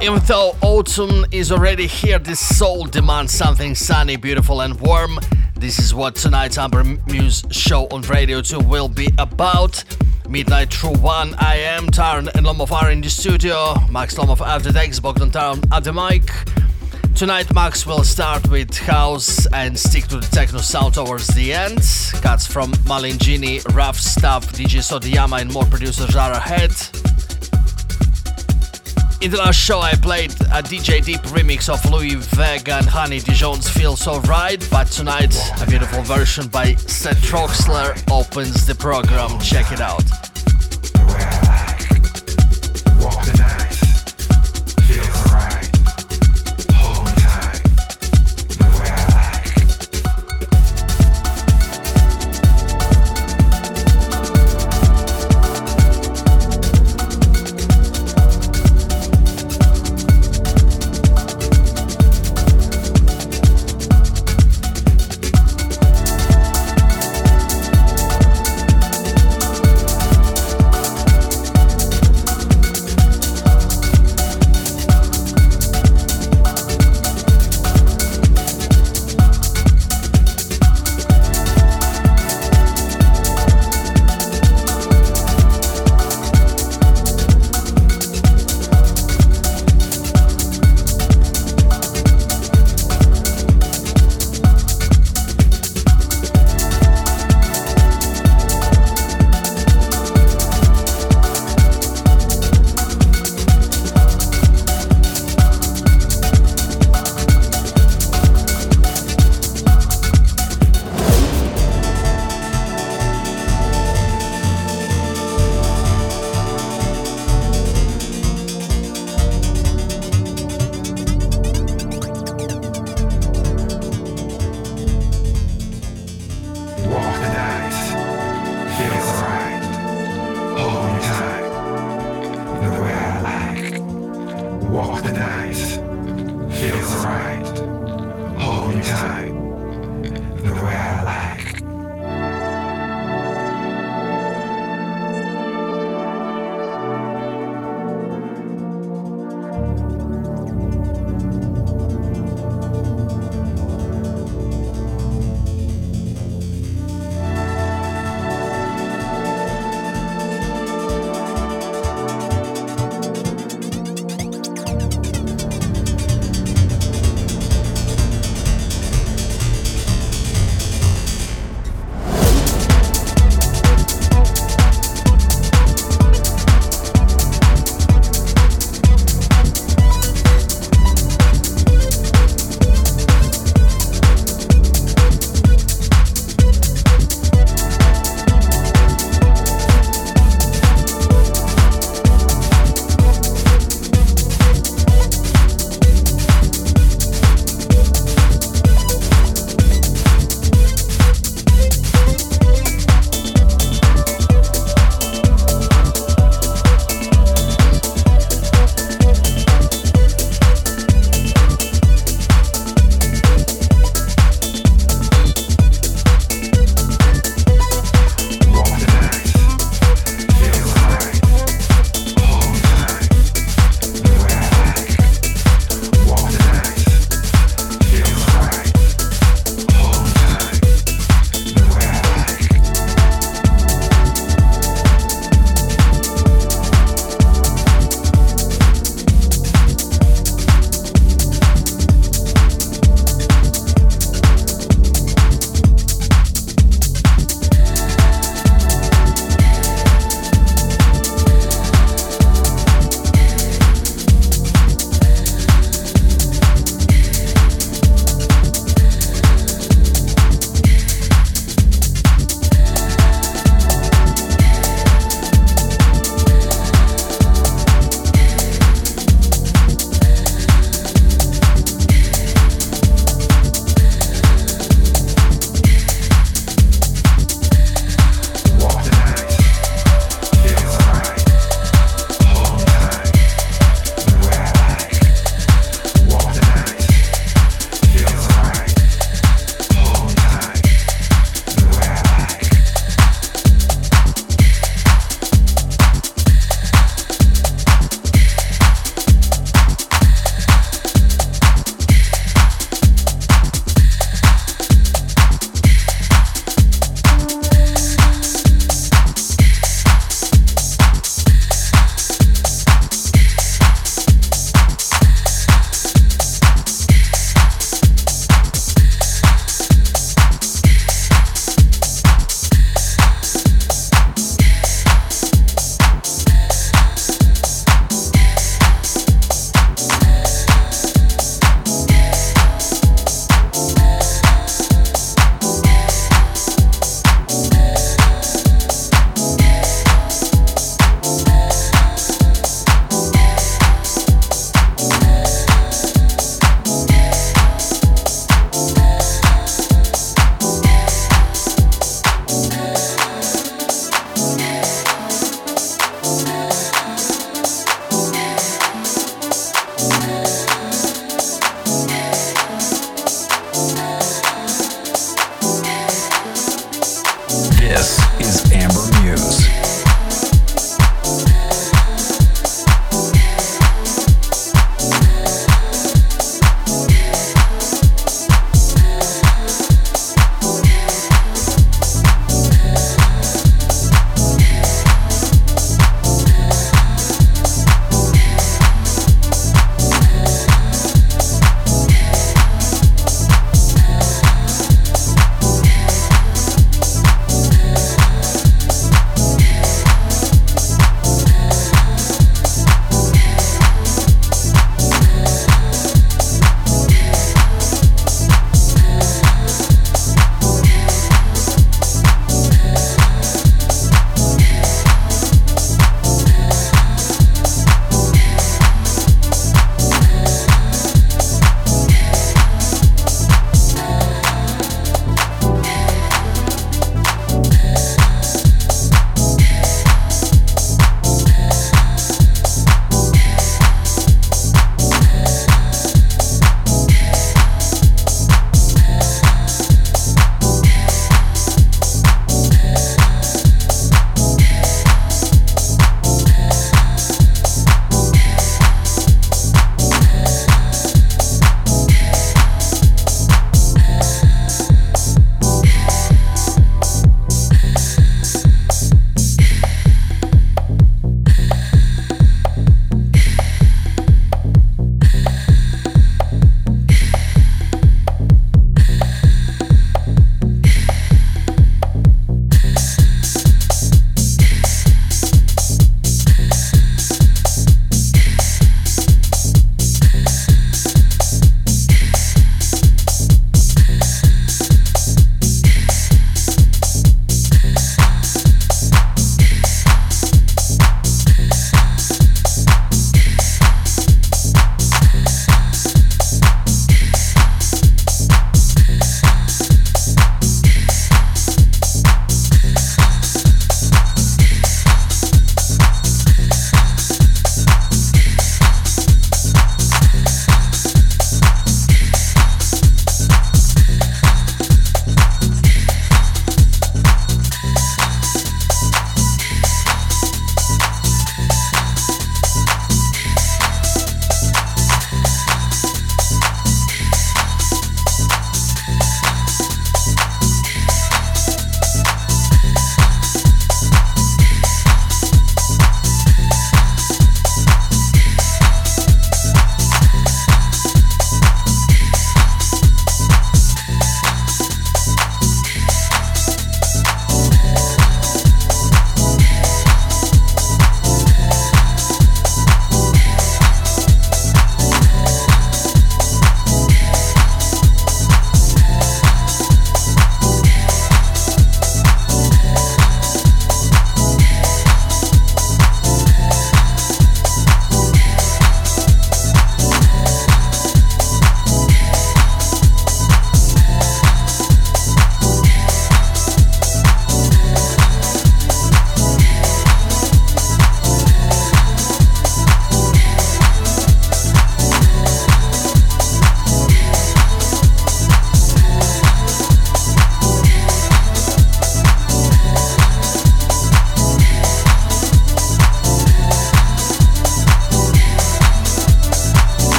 Even though autumn is already here, this soul demands something sunny, beautiful, and warm. This is what tonight's Amber Muse show on Radio 2 will be about. Midnight through 1 a.m. Taran and Lomov are in the studio. Max Lomov at the decks, Bogdan Taran at the mic. Tonight, Max will start with house and stick to the techno sound towards the end. Cuts from Malingini, Rough Stuff, DJ Sodeyama, and more producers are ahead. In the last show, I played a DJ Deep remix of Louie Vega and Honey Dijon's Feel So Right, but tonight, a beautiful version by Seth Troxler opens the program. Check it out.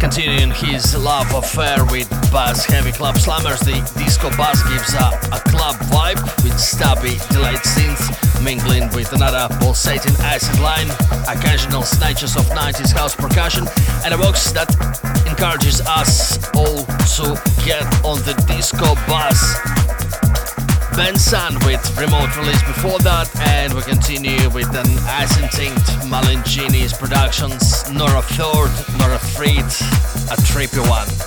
Continuing his love affair with bass heavy club slammers, the disco bass gives a, a club vibe with stubby delayed synths mingling with another pulsating acid line, occasional snatches of 90s house percussion, and a box that encourages us all to get on the disco bus. Ben Sun with remote release before that, and we continue with an Asynctinct Malingini's productions, Nora Third, Nora Freed, a trippy one.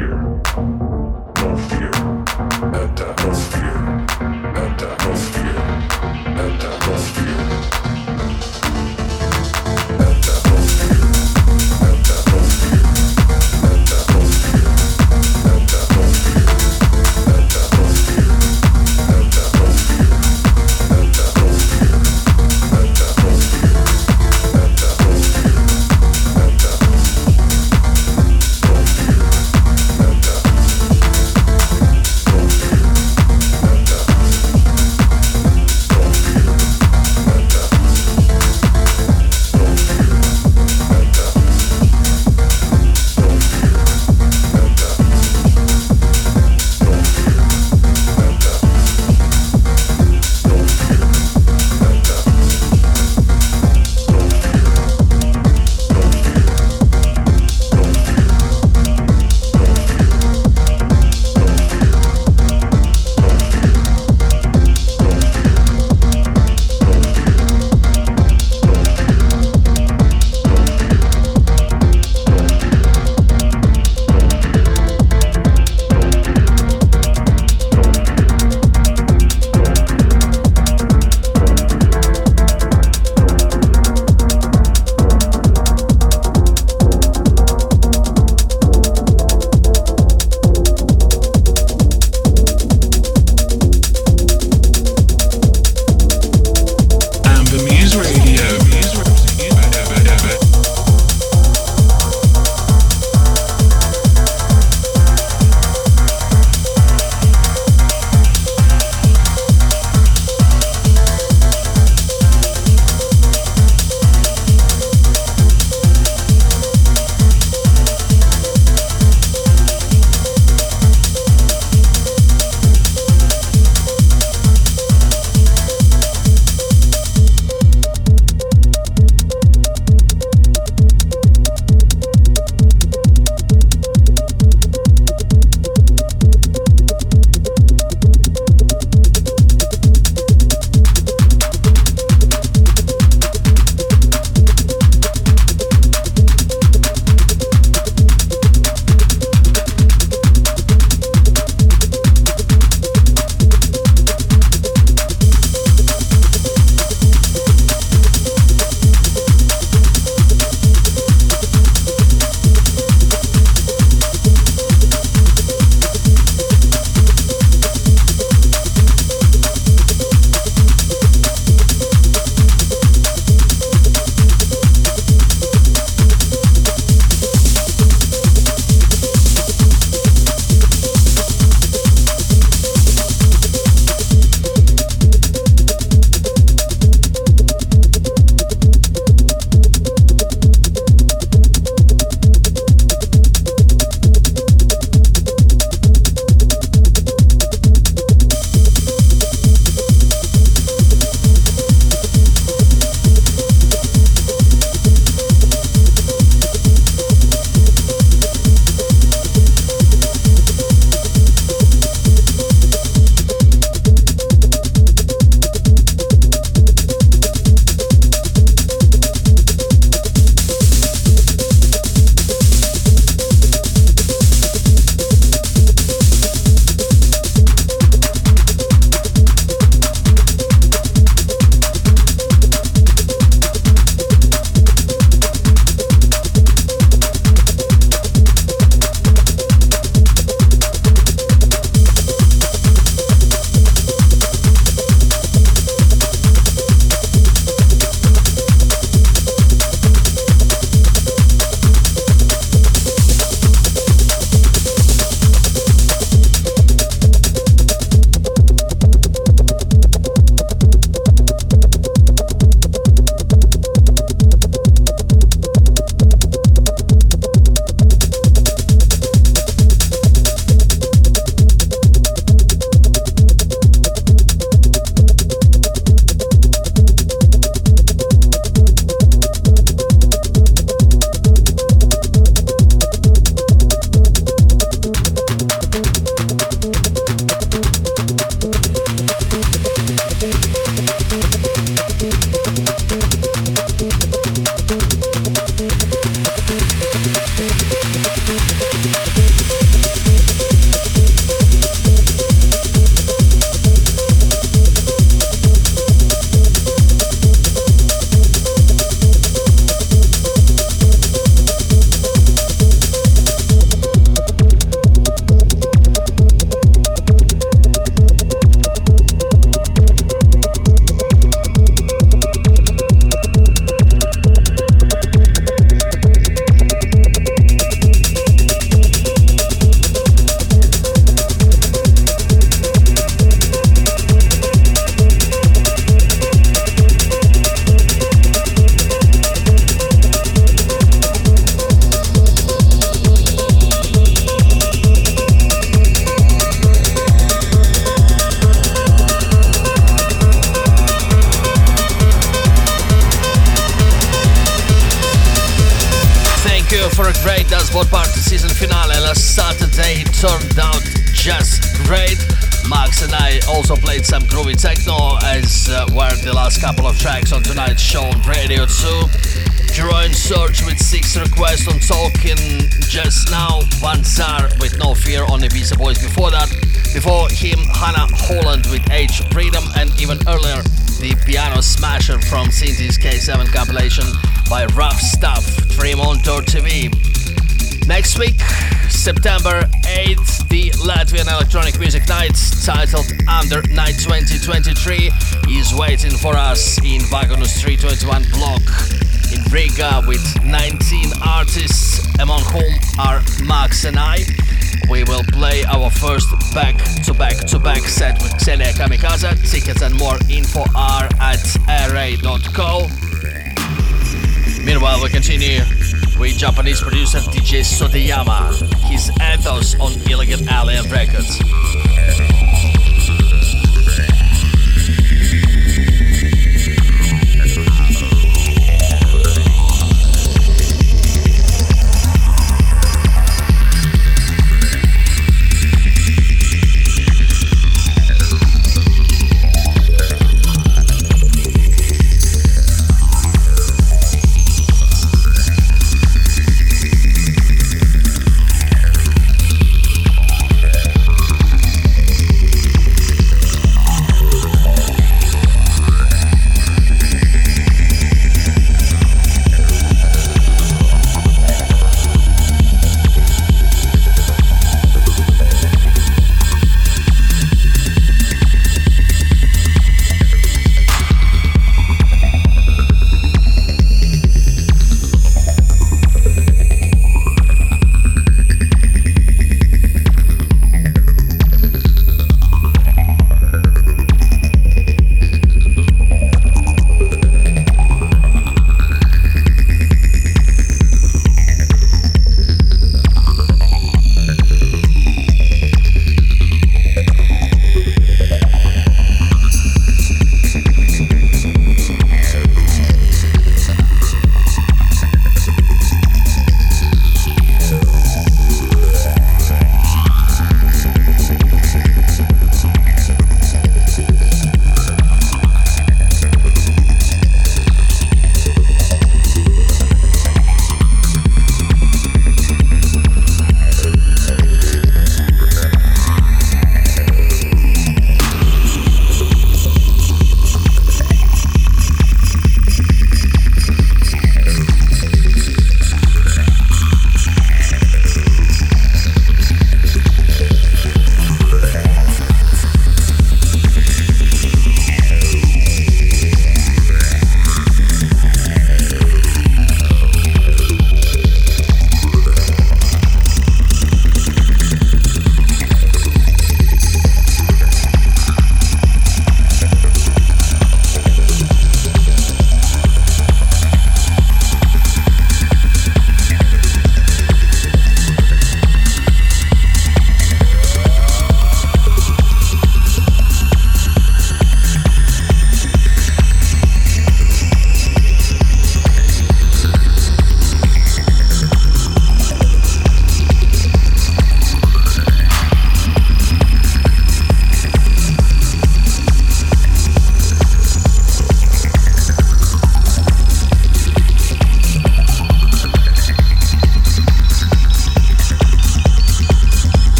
fear, no fear, and uh, no fear. Raiders for part season finale last Saturday it turned out just great. Max and I also played some groovy techno as uh, were the last couple of tracks on tonight's show on Radio 2. Jerome Search with six requests on Talking just now. Van Zar with No Fear on Ibiza Boys before that. Before him, Hannah Holland with Age Freedom and even earlier, the piano smasher from Cinti's K7 compilation by Rough Stuff, Dream on Tour TV. Next week, September 8th, the Latvian Electronic Music Night, titled Under Night 2023, is waiting for us in Vagonus 321 block in Riga with 19 artists, among whom are Max and I. We will play our first back to back to back set with Xenia Kamikaze. Tickets and more info are at array.co. Meanwhile, we continue with Japanese producer DJ Sodeyama, his ethos on Elegant Alien Records.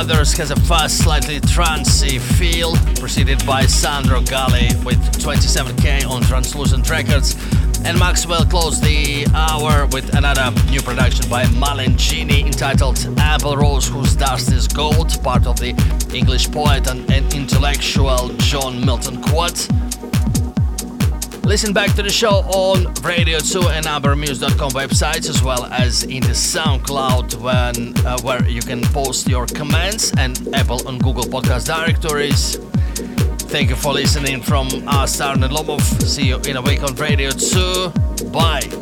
Others has a fast, slightly trancey feel, preceded by Sandro Galli with 27k on Translucent Records. And Maxwell closed the hour with another new production by Malengini entitled Apple Rose Whose Dust is Gold, part of the English poet and, intellectual John Milton Quad. Listen back to the show on Radio 2 and ambermuse.com websites as well as in the SoundCloud when, uh, where you can post your comments and Apple and Google podcast directories. Thank you for listening from us, Arne Lomov. See you in a week on Radio 2. Bye.